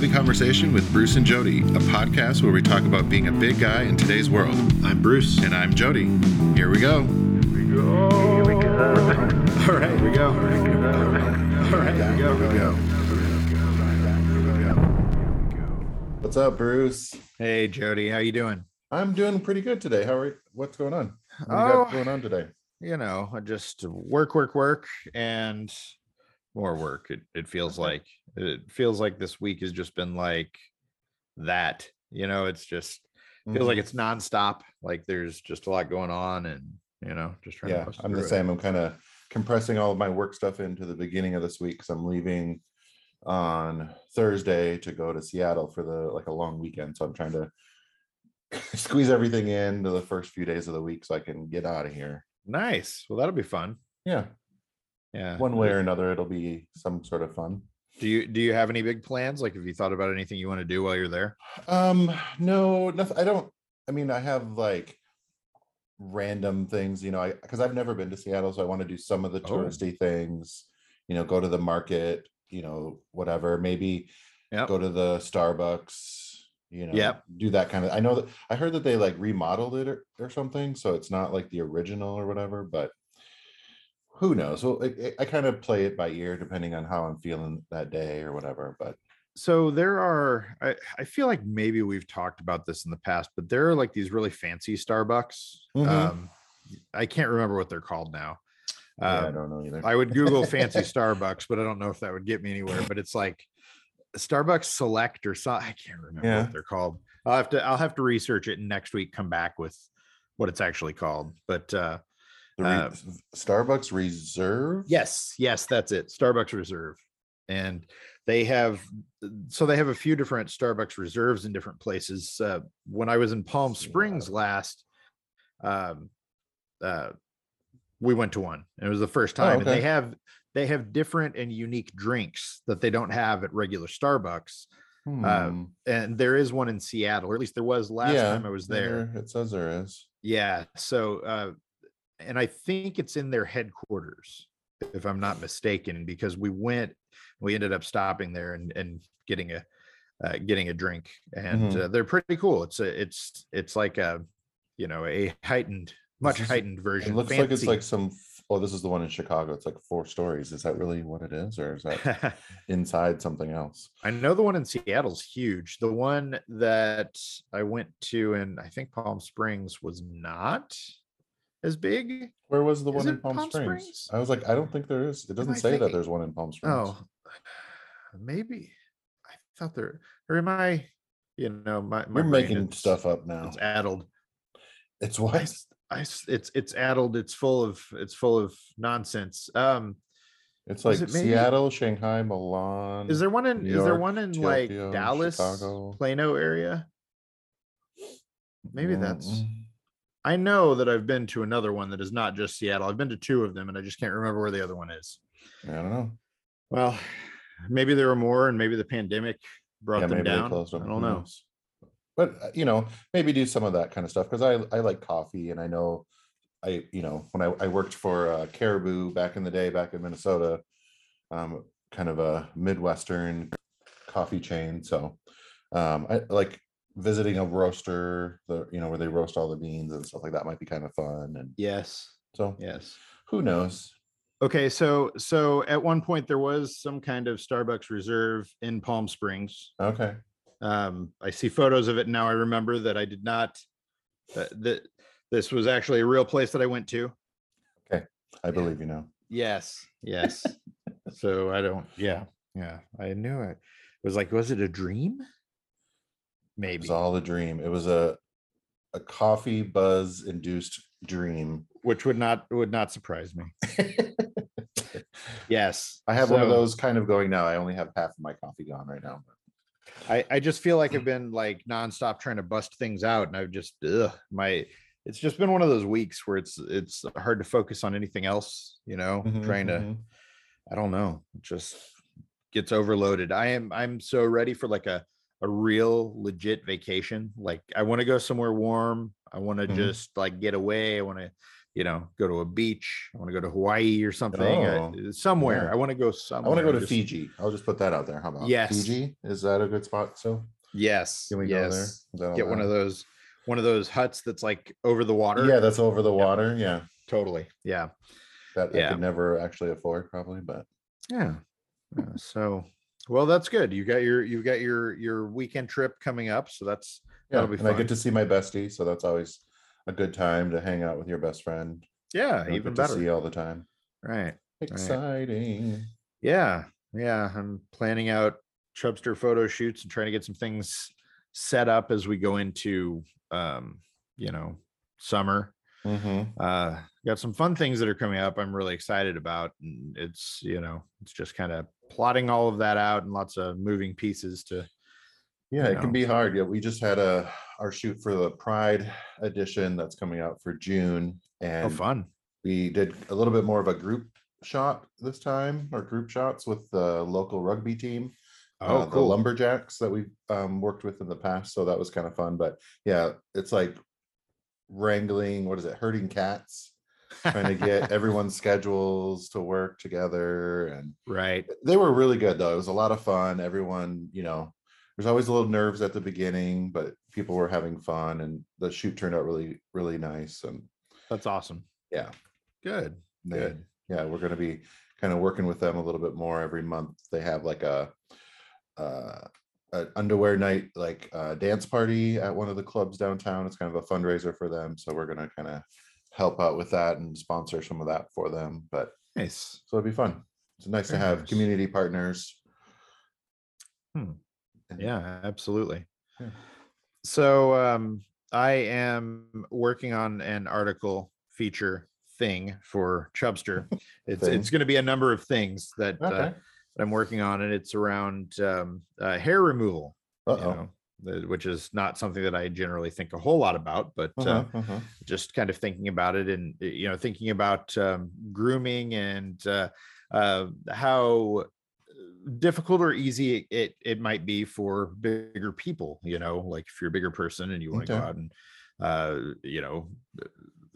This Conversation with Bruce and Jody, a podcast where we talk about being a big guy in today's world. I'm Bruce. And I'm Jody. Here we go. Here we go. All right, here we go. All right, here we go. Here we go. What's up, Bruce? Hey, Jody, how you doing? I'm doing pretty good today. How are you? What's going on? What do you Oh. got going on today? You know, I just work, work, work, and more work. It it feels like it feels like this week has just been like that. You know, it's just feels like Mhm. it's nonstop. Like there's just a lot going on, and you know, just trying. yeah, to I'm the it. same. I'm kind of compressing all of my work stuff into the beginning of this week because I'm leaving on Thursday to go to Seattle for the like a long weekend. So I'm trying to squeeze everything in to the first few days of the week so I can get out of here. Nice. Well, that'll be fun. Yeah, Yeah. one way or another, it'll be some sort of fun. Do you do you have any big plans? Like, have you thought about anything you want to do while you're there? Um, no, nothing. I don't. I mean, I have like random things, you know, I because I've never been to Seattle, so I want to do some of the Oh. touristy things. You know, go to the market, you know, whatever. Maybe Yep. go to the Starbucks. You know, Yep. do that kind of. I know that I heard that they like remodeled it or, or something, so it's not like the original or whatever. But who knows? Well, I, I kind of play it by ear depending on how I'm feeling that day or whatever. But so there are I, I feel like maybe we've talked about this in the past but there are like these really fancy starbucks Mhm. um i can't remember what they're called now yeah, I um, don't know either. I would google fancy starbucks but i don't know if that would get me anywhere but it's like starbucks select or so i can't remember Yeah. what they're called i'll have to i'll have to research it and next week come back with what it's actually called but uh re- uh, Starbucks Reserve. Yes, yes, that's it. Starbucks Reserve. And they have so they have a few different Starbucks reserves in different places. Uh, when I was in Palm Springs last, um, uh, we went to one. and It was the first Oh, time, and they have they have different and unique drinks that they don't have at regular Starbucks. Hmm. And there is one in Seattle, or at least there was last Yeah, time I was there. It says there is. Yeah. So, uh, and I think it's in their headquarters, if I'm not mistaken, because we went, we ended up stopping there and, and getting a, uh, getting a drink, and Mhm. uh, they're pretty cool. It's a, it's, it's like a, you know, a heightened, much is- heightened It version. looks like it's like some. Oh, this is the one in Chicago. It's like four stories. Is that really what it is, or is that inside something else? I know the one in Seattle's huge. The one that I went to in, I think Palm Springs was not as big. Where was the Is one in it Palm, Palm Springs? Springs? I was like, I don't think there is. It doesn't I say that thinking? there's one in Palm Springs. Oh, maybe. I thought there, or am I, you know, my, my you're brain making is- stuff up now. It's addled. It's why I, what? s- I s- it's it's addled. It's full of it's full of nonsense. Um, It's like it maybe- Seattle, Shanghai, Milan. is there one in New is there York, one in like Tokyo, Dallas, Chicago. Plano area? Maybe that's. I know that I've been to another one that is not just Seattle. I've been to two of them, and I just can't remember where the other one is. I don't know. Well, maybe there were more, and maybe the pandemic brought yeah, them down. them. I don't know. But uh, you know, maybe do some of that kind of stuff because I I like coffee and I know I you know when I, I worked for uh, Caribou back in the day back in Minnesota, um, kind of a midwestern coffee chain. So um, I like visiting a roaster, the you know where they roast all the beans and stuff like that might be kind of fun. And Yes, so yes. who knows? Okay, so so at one point there was some kind of Starbucks reserve in Palm Springs. Okay, Um, I see photos of it now. I remember that I did not that that this was actually a real place that I went to. Okay, I believe you know. Yes, yes. so I don't. Yeah, yeah. I knew it. It was like, was it a dream? It was all a dream. It was a a coffee buzz induced dream. which would not would not surprise me. Yes, I have one of those kind of going now. I only have half of my coffee gone right now. I I just feel like I've been like nonstop trying to bust things out, and I've just ugh, my. It's just been one of those weeks where it's it's hard to focus on anything else. You know, Mhm, trying to mhm. I don't know, just gets overloaded. I am I'm so ready for like a a real legit vacation. Like I want to go somewhere warm. I want to Mhm. just like get away. I want to you know, go to a beach. I want to go to Hawaii or something. uh, Oh, somewhere. yeah. I want to go somewhere. I want to go to just- Fiji. I'll just put that out there. How about Yes. Fiji? Is that a good spot? So Yes. can we go there? yes. Get one of those one of those huts that's like over the water. Yeah, that's over the Yeah. water. Yeah, Totally. Yeah. that I Yeah. could never actually afford probably, but Yeah. Yeah, So well, that's good. You got your you've got your your weekend trip coming up. So that's yeah, That'll be and I get to see my bestie, so that's always a good time to hang out with your best friend. yeah, you even get to better. see all the time. Right. Exciting. Yeah. Yeah. I'm planning out Chubster photo shoots and trying to get some things set up as we go into um, you know, summer. Hmm Uh got some fun things that are coming up I'm really excited about. And it's, you know, it's just kind of plotting all of that out and lots of moving pieces to Yeah, it can be hard. Yeah, we just had a our shoot for the Pride edition that's coming out for June, oh and fun. we did a little bit more of a group shot this time, or group shots with the local rugby team. Oh, uh, the lumberjacks that we've um, worked with in the past. So that was kind of fun. But yeah, it's like wrangling, what is it, herding cats, trying to get everyone's schedules to work together. And right. they were really good, though. It was a lot of fun. Everyone, you know, there's always a little nerves at the beginning, but people were having fun. And the shoot turned out really, really nice. And That's awesome. yeah, Good. they- Good. yeah we're going to be kind of working with them a little bit more every month they have like a uh an underwear night like uh dance party at one of the clubs downtown it's kind of a fundraiser for them so we're going to kind of help out with that and sponsor some of that for them but Nice. so it'd be fun it's nice to have nice. community partners Hmm. Yeah, absolutely. Yeah. So um I am working on an article feature thing for Chubster. It's Thing. it's going to be a number of things that, uh, okay that I'm working on, and it's around um, uh, hair removal. you know, which is not something that I generally think a whole lot about, but uh, uh-huh, uh-huh. just kind of thinking about it and uh, you know thinking about um, grooming and uh, uh, how difficult or easy it it might be for bigger people you know like if you're a bigger person and you want to Okay. go out and uh you know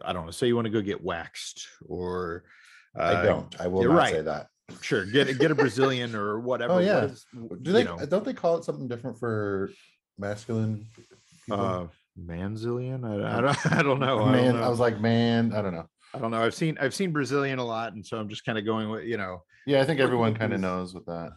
i don't know say you want to go get waxed or i uh, don't i will not right. say that sure get a- get a brazilian or whatever oh yeah is- do you they know, don't they call it something different for masculine people? uh manzillion I, I don't i don't know I, don't man know. i was like man i don't know I don't know i've seen i've seen brazilian a lot and so i'm just kind of going with you know Yeah, I think everyone kind of knows with that.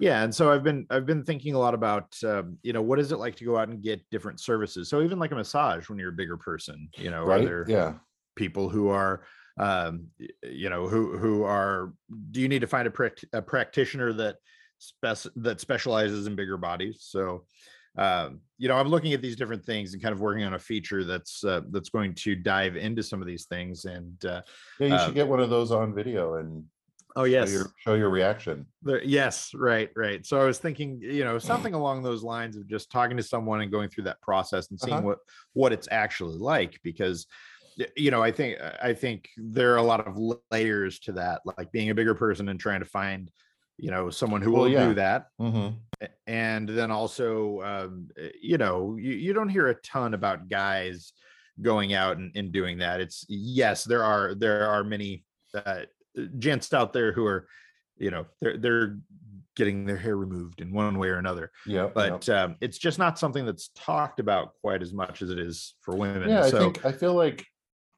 yeah and so i've been i've been thinking a lot about um, you know what is it like to go out and get different services so even like a massage when you're a bigger person you know are there Yeah. people who are um you know who who are do you need to find a, a practitioner that spec that specializes in bigger bodies so um you know i'm looking at these different things and kind of working on a feature that's uh, that's going to dive into some of these things and uh Yeah, you Uh, should get one of those on video and oh show your show your reaction. The- yes, right, right. So I was thinking, you know, something along those lines of just talking to someone and going through that process and seeing Uh-huh. what what it's actually like because you know, I think I think there are a lot of layers to that, like being a bigger person and trying to find, you know, someone who Well, will yeah. do that. Mhm. And then also um, uh, you know, you, you don't hear a ton about guys going out and, and doing that. It's yes, there are there are many uh, gents out there who are, you know, they're they're getting their hair removed in one way or another. Yeah. But um, it's just not something that's talked about quite as much as it is for women. yeah, I think I feel like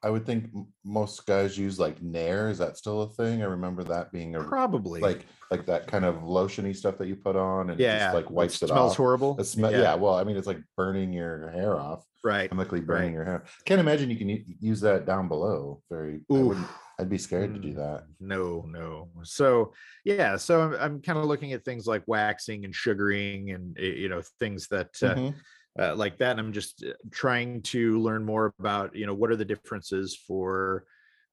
I would think m- most guys use like Nair. Is that still a thing? I remember that being a probably like like that kind of lotiony stuff that you put on and it yeah, just like wipes it smells off. horrible. It sme- yeah. well, I mean, it's like burning your hair off, right. chemically burning right. your hair. Can't imagine you can u- use that down below. Very, I Oof. I'd be scared to do Mm. that. No, no. So yeah, so I'm, I'm kind of looking at things like waxing and sugaring and eh, you know things that uh, Mhm. Uh, like that. And I'm just uh, trying to learn more about, you know, what are the differences for,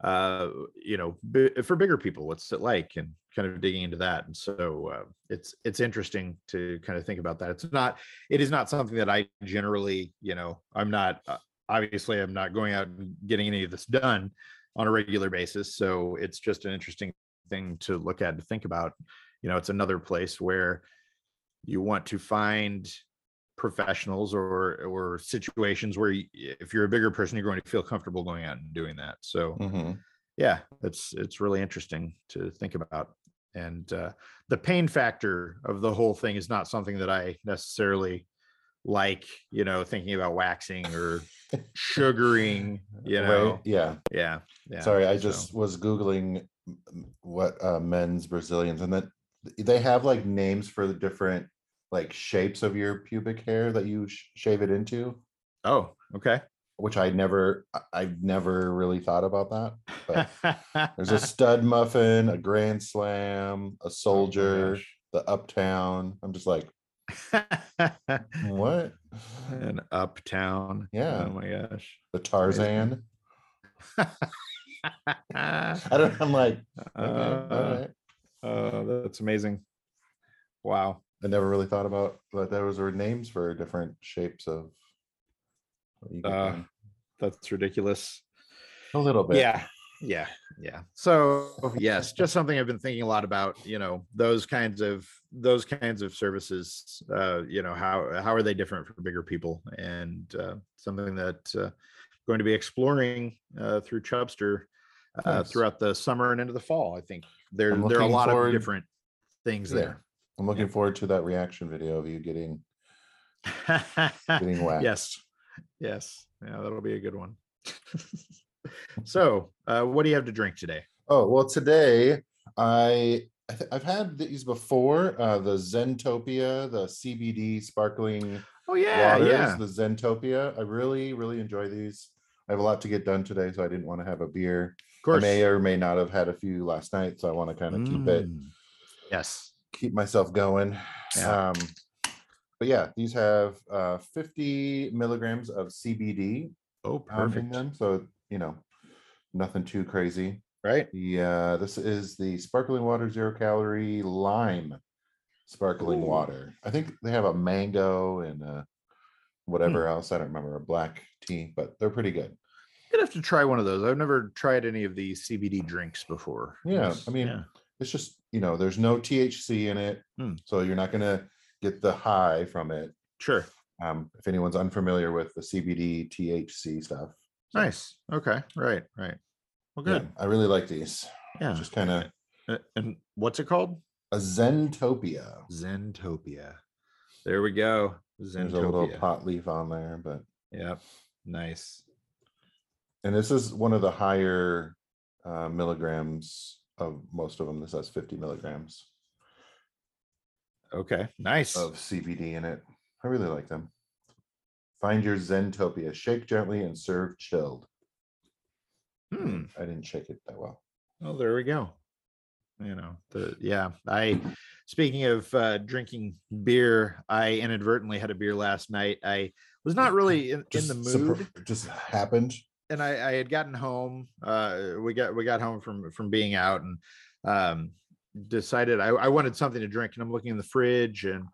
uh, you know, bi- for bigger people, what's it like, and kind of digging into that. And so uh, it's it's interesting to kind of think about that. It's not, it is not something that I generally, you know, I'm not uh, obviously I'm not going out and getting any of this done on a regular basis. So it's just an interesting thing to look at and think about. You know, it's another place where you want to find professionals or or situations where you, if you're a bigger person you're going to feel comfortable going out and doing that. So Mhm. yeah it's it's really interesting to think about. And uh, the pain factor of the whole thing is not something that i necessarily like you know thinking about waxing or sugaring you Right, know yeah. Yeah yeah sorry i so- just was googling what uh men's brazilians and then they have like names for the different like shapes of your pubic hair that you sh- shave it into? Oh okay. Which i never i've never really thought about that but there's a stud muffin a grand slam Oh a soldier the uptown. I'm just like what? An uptown. Yeah. oh my gosh. The tarzan. Uh, i don't i'm like okay, all right. oh, that's amazing. Wow I never really thought about that there was were names for different shapes of. what you get Uh, that's ridiculous a little bit. yeah yeah yeah so yes just something i've been thinking a lot about you know those kinds of those kinds of services uh you know how how are they different for bigger people and uh something that uh going to be exploring uh through chubster uh Nice. throughout the summer and into the fall i think there I'm there are a looking lot forward- of different things Yeah. there I'm looking forward to that reaction video of you getting getting waxed. yes yes yeah that'll be a good one so uh what do you have to drink today Oh well, today I I I've had these before. Uh, the Zentopia, the CBD sparkling oh yeah waters, yeah the Zentopia. I really really enjoy these. I have a lot to get done today, so I didn't want to have a beer. of course I may or may not have had a few last night, so I want to kind of keep it Mm. yes keep myself going. Yeah. Um, but yeah, these have uh, 50 milligrams of CBD oh um, perfect them, so you know nothing too crazy. right uh, this is the sparkling water zero calorie lime sparkling Ooh. water. I think they have a mango and uh, Hmm. whatever else. I don't remember a black tea, but they're pretty good. I'd have to try one of those. I've never tried any of these CBD drinks before. Yeah, I mean, yeah. It's just you know there's no THC in it, Hmm. so you're not gonna get the high from it. sure. um, if anyone's unfamiliar with the CBD THC stuff. So, Nice. Okay. Right. Right. Well, yeah, good. I really like these. Yeah. Just kind of Uh, And what's it called? a Zentopia. Zentopia. There we go. There's a little pot leaf on there, but Yep. Nice. and this is one of the higher uh, milligrams of most of them. This has 50 milligrams Okay. Nice. of CBD in it. I really like them. Find your Zentopia. Shake gently and serve chilled. Hmm. I didn't shake it that well. Oh, there we go. You know, the yeah. I speaking of uh drinking beer, I inadvertently had a beer last night. I was not really in, in the Just mood. just happened. And I, I had gotten home. Uh, we got we got home from from being out and um, decided I, I wanted something to drink. And I'm looking in the fridge, and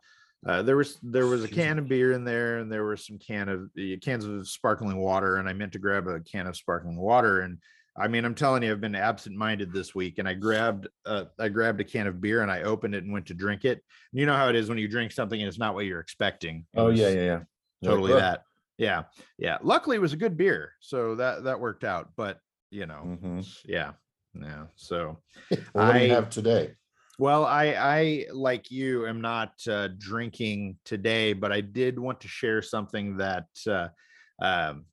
uh, there was there was a can of beer in there, and there were some can of cans of sparkling water. And I meant to grab a can of sparkling water. And I mean, I'm telling you, I've been absent-minded this week. And I grabbed uh, I grabbed a can of beer and I opened it and went to drink it. And You know how it is when you drink something and it's not what you're expecting. It Oh yeah, yeah, yeah. You're like, totally that yeah yeah luckily it was a good beer so that that worked out but you know Mhm. yeah yeah so Well, what do you I- have today? well i i like you am not uh, drinking today but i did want to share something that uh, um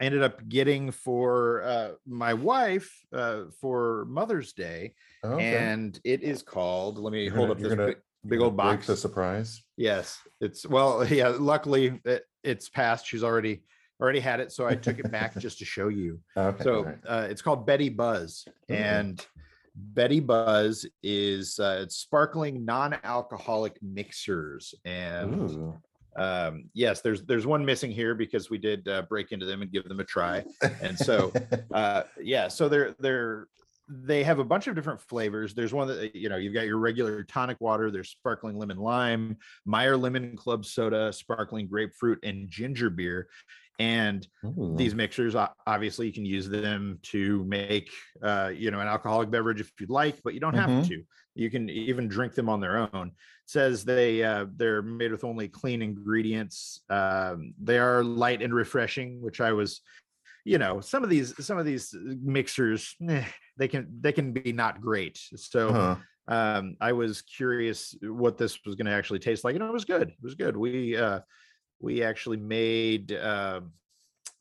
I ended up getting for uh, my wife uh, for Mother's Day, Oh, okay. and it is called. Let me You're hold gonna- up you're this gonna- big, old box. The surprise. Yes, it's well, yeah. Luckily, it, it's passed. She's already already had it, so I took it back just to show you. Okay. So alright. uh, it's called Betty Buzz, Ooh. and Betty Buzz is uh, it's sparkling non-alcoholic mixers, and Ooh. um, yes, there's there's one missing here because we did uh, break into them and give them a try, and so uh, yeah, so they're they're they have a bunch of different flavors. There's one that you know you've got your regular tonic water. There's sparkling lemon lime, Meyer lemon club soda, sparkling grapefruit, and ginger beer. And Ooh. these mixers, obviously, you can use them to make uh, you know an alcoholic beverage if you'd like, but you don't have Mhm. to. You can even drink them on their own. It says they uh, they're made with only clean ingredients. Um, they are light and refreshing, which I was you know some of these some of these mixers eh, they can they can be not great. So Uh-huh. um i was curious what this was going to actually taste like and it was good it was good. We uh we actually made uh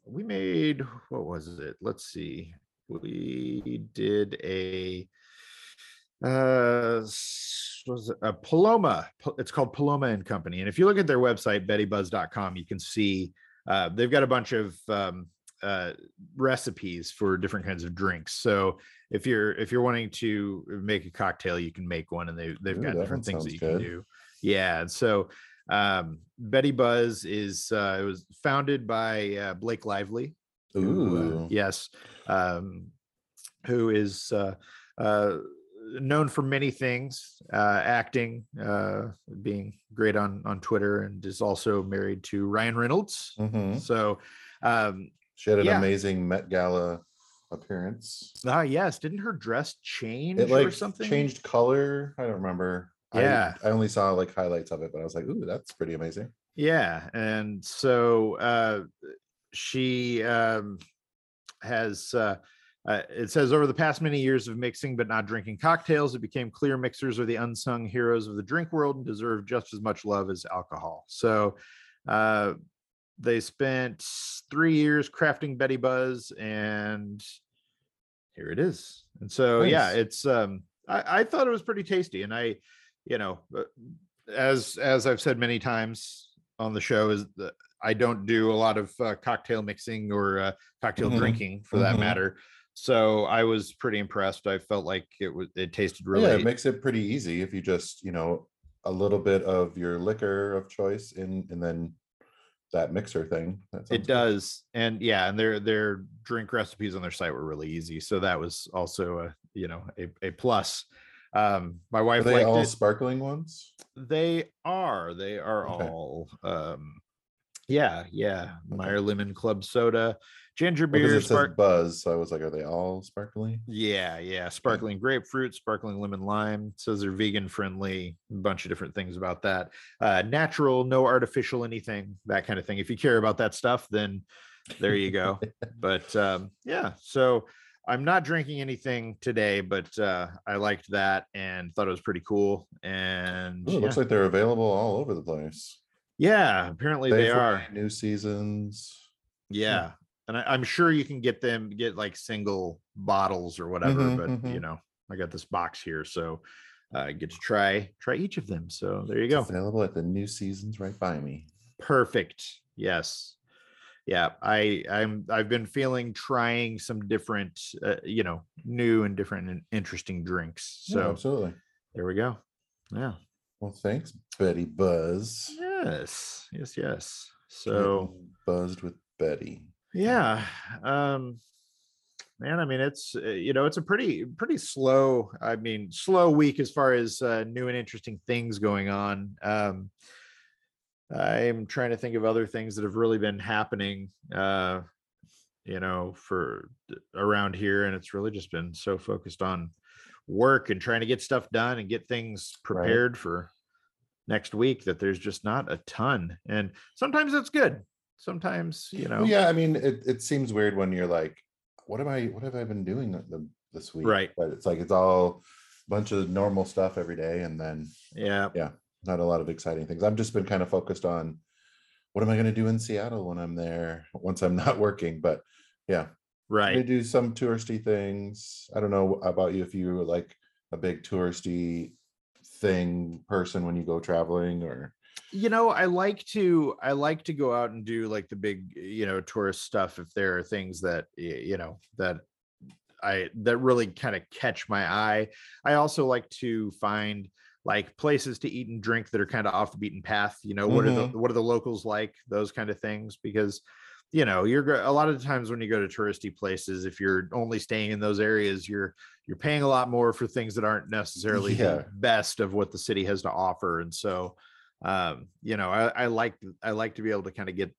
we made what was it? Let's see. We did a uh was it? A paloma it's called paloma and company. And if you look at their website bettybuzz.com you can see uh they've got a bunch of um uh recipes for different kinds of drinks. So if you're if you're wanting to make a cocktail you can make one and they they've Ooh, got different things that you can do yeah and so um betty buzz is uh it was founded by uh blake lively who, uh, Ooh. yes um who is uh uh known for many things uh acting uh being great on on twitter and is also married to ryan reynolds Mhm. so um She had an Yeah. amazing Met Gala appearance. ah yes didn't her dress change It or something changed color. I don't remember. I- Yeah. I, only saw like highlights of it, but I was like, ooh, that's pretty amazing. Yeah, and so uh, she um, has. Uh, uh, it says over the past many years of mixing but not drinking cocktails, it became clear mixers are the unsung heroes of the drink world and deserve just as much love as alcohol. So uh, they spent three years crafting Betty Buzz, and here it is. And so yeah, it's. Um, I, I thought it was pretty tasty, and I, you know, uh, as as I've said many times on the show, is that I don't do a lot of uh, cocktail mixing or uh, cocktail Mhm. drinking for that Mhm. matter. So I was pretty impressed. I felt like it was it tasted really Yeah, it makes it pretty easy if you just, you know, a little bit of your liquor of choice in and then that mixer thing. That it does and yeah and their their drink recipes on their site were really easy so that was also a you know a, a plus um my Are wife they liked all it sparkling ones? they are they are Okay. all um yeah yeah Okay. meyer lemon club soda ginger beer it says spark buzz, so I was like, are they all sparkling? yeah yeah sparkling grapefruit sparkling lemon lime says they're vegan friendly a bunch of different things about that uh natural no artificial anything that kind of thing if you care about that stuff then there you go but um yeah so i'm not drinking anything today but uh i liked that and thought it was pretty cool and Ooh, it looks like they're available all over the place. Yeah apparently they Safeway, are new seasons. yeah and I, i'm sure you can get them get like single bottles or whatever Mhm, but you mhm. know i got this box here so uh, i get to try try each of them so there you go It's available at the new seasons right by me. perfect yes yeah i i'm i've been feeling trying some different uh, you know new and different and interesting drinks Yeah, so absolutely. there we go yeah Well, thanks, Betty Buzz. Yes yes yes so buzzed with Betty. yeah um man i mean it's uh, you know it's a pretty pretty slow i mean slow week as far as uh, new and interesting things going on um i'm trying to think of other things that have really been happening uh you know for around here and it's really just been so focused on work and trying to get stuff done and get things Right. prepared for next week that there's just not a ton and sometimes it's good sometimes you know Well, yeah, I mean, it, it seems weird when you're like, what am I, what have I been doing the, this week? Right. But it's like, it's all a bunch of normal stuff every day. And then yeah Yeah. not a lot of exciting things. I've just been kind of focused on what am I going to do in Seattle when I'm there once I'm not working. But yeah, I right do some touristy things. I don't know about you if you like a big touristy thing person when you go traveling or? You know i like to i like to go out and do like the big you know tourist stuff if there are things that you know that i that really kind of catch my eye. I also like to find like places to eat and drink that are kind of off the beaten path you know what are the mm-hmm. what are the locals like? Those kind of things because you know you're a lot of the times when you go to touristy places if you're only staying in those areas you're you're paying a lot more for things that aren't necessarily Yeah. the best of what the city has to offer and so um you know i, I like i like to be able to kind of get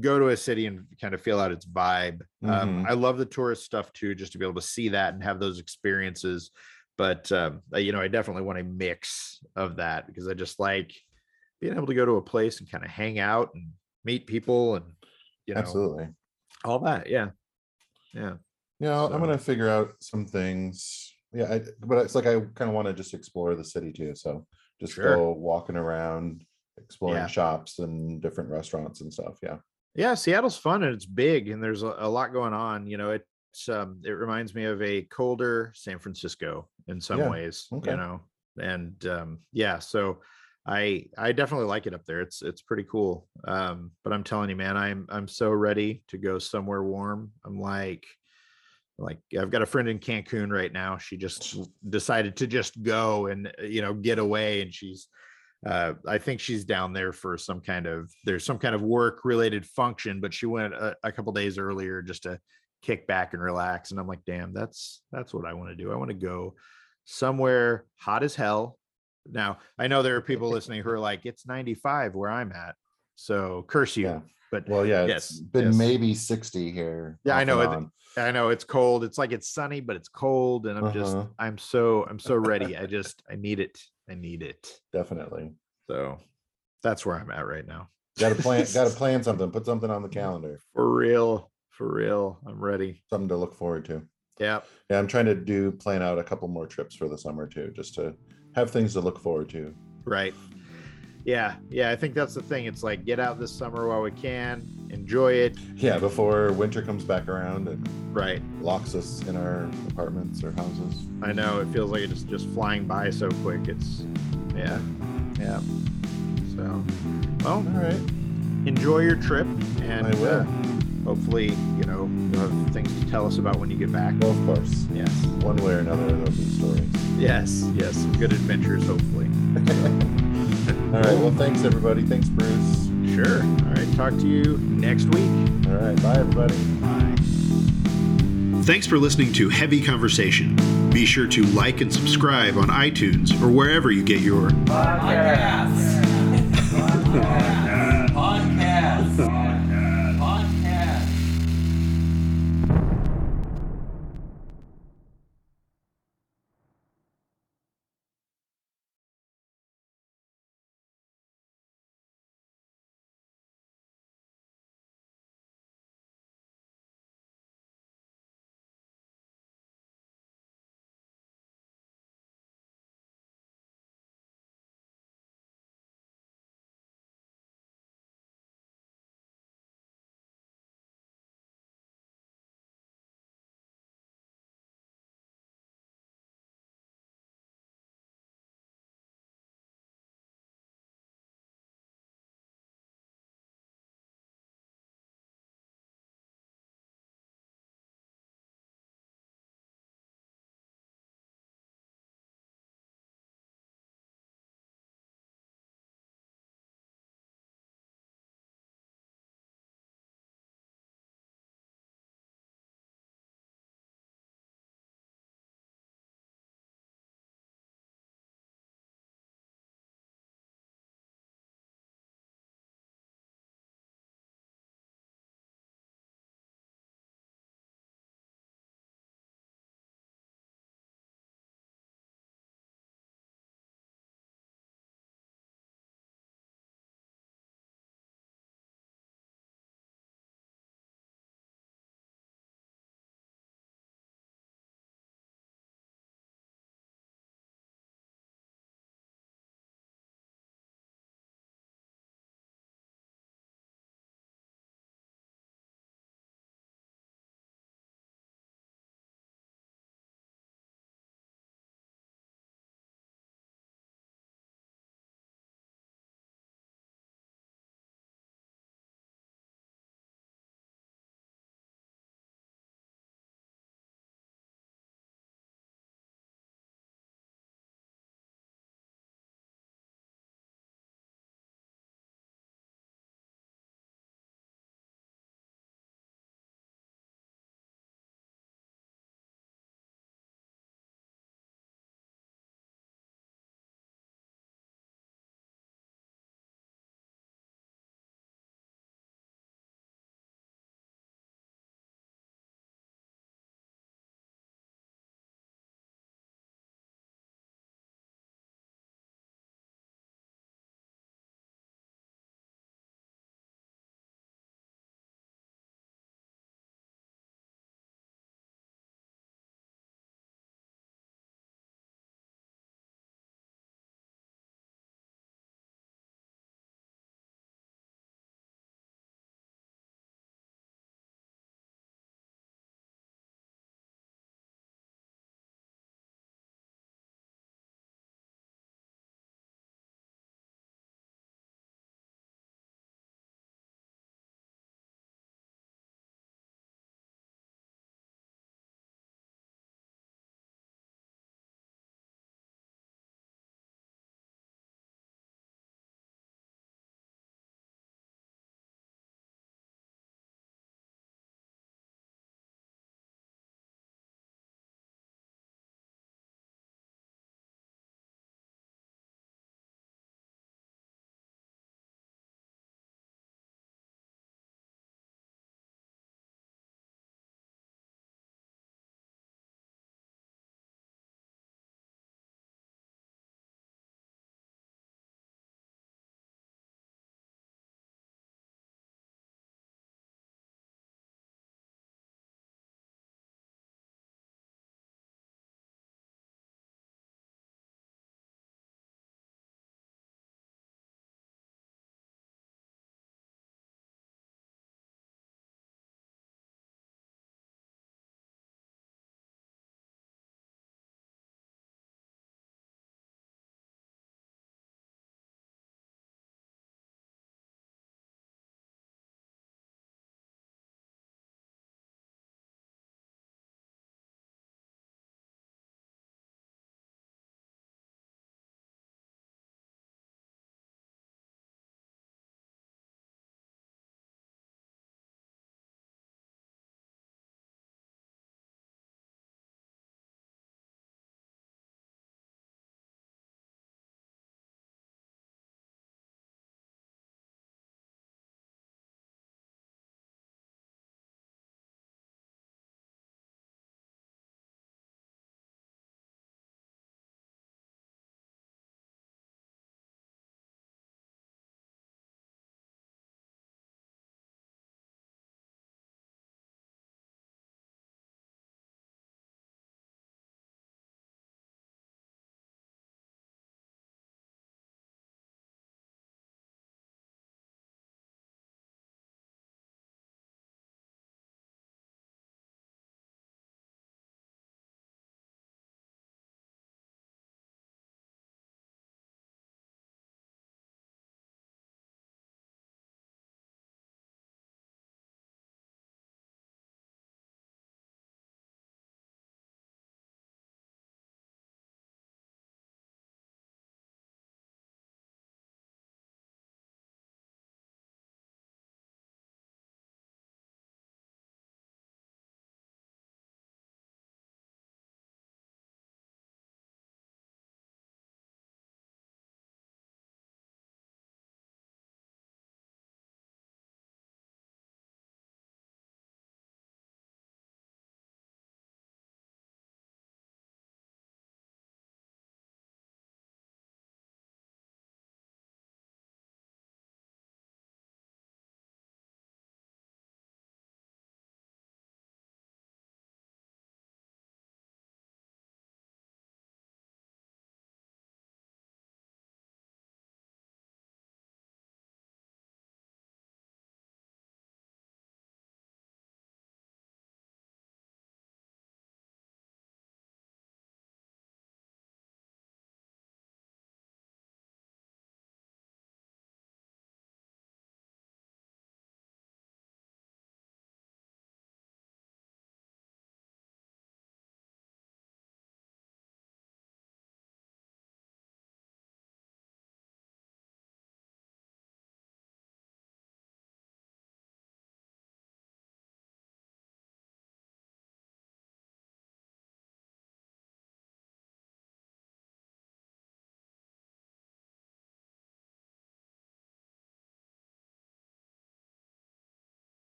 go to a city and kind of feel out its vibe um Mhm. i love the tourist stuff too just to be able to see that and have those experiences but um you know i definitely want a mix of that because i just like being able to go to a place and kind of hang out and meet people and you know Absolutely. all that yeah yeah Yeah, I'll- I'm gonna figure out some things. Yeah, I, but it's like I kind of want to just explore the city too. So just Sure. go walking around, exploring Yeah. shops and different restaurants and stuff. Yeah. yeah seattle's fun and it's big and there's a, a lot going on you know it's um it reminds me of a colder san francisco in some Yeah, ways okay. you know and um yeah so i i definitely like it up there it's it's pretty cool um but i'm telling you man i'm i'm so ready to go somewhere warm i'm like like i've got a friend in cancun right now she just decided to just go and uh, you know get away and she's uh, I think she's down there for some kind of there's some kind of work related function, but she went a, a couple days earlier just to kick back and relax. And I'm like, damn, that's that's what I want to do. I want to go somewhere hot as hell. Now I know there are people listening who are like, it's 95 where I'm at, so curse you. Yeah. But Well, yeah, Yes, it's been yes. maybe 60 here. Yeah, I know it- I know it's cold. It's like it's sunny, but it's cold, and I'm just Uh-huh. I'm so I'm so ready. I just I need it. I need it. Definitely. So that's where I'm at right now. Got to plan. Got to plan something. Put something on the calendar. For real. For real. I'm ready. Something to look forward to. Yeah. Yeah, I'm trying to do plan out a couple more trips for the summer too, just to have things to look forward to. Right. Yeah. Yeah. I think that's the thing. It's like get out this summer while we can, enjoy it. Yeah, before winter comes back around and Right. locks us in our apartments or houses. I know it feels like it's just flying by so quick. It's, yeah. Yeah. So, well, All right. enjoy your trip and I will. uh, hopefully, you know, you'll have things to tell us about when you get back. Well, of course. Yes. One way or another, there'll be stories. Yes. Yes. Some good adventures, hopefully. All right. Well, thanks everybody. Thanks, Bruce. Sure. All right. Talk to you next week. All right. Bye, everybody. Bye. Thanks for listening to Heavy Conversation. Be sure to like and subscribe on iTunes or wherever you get your Podcasts.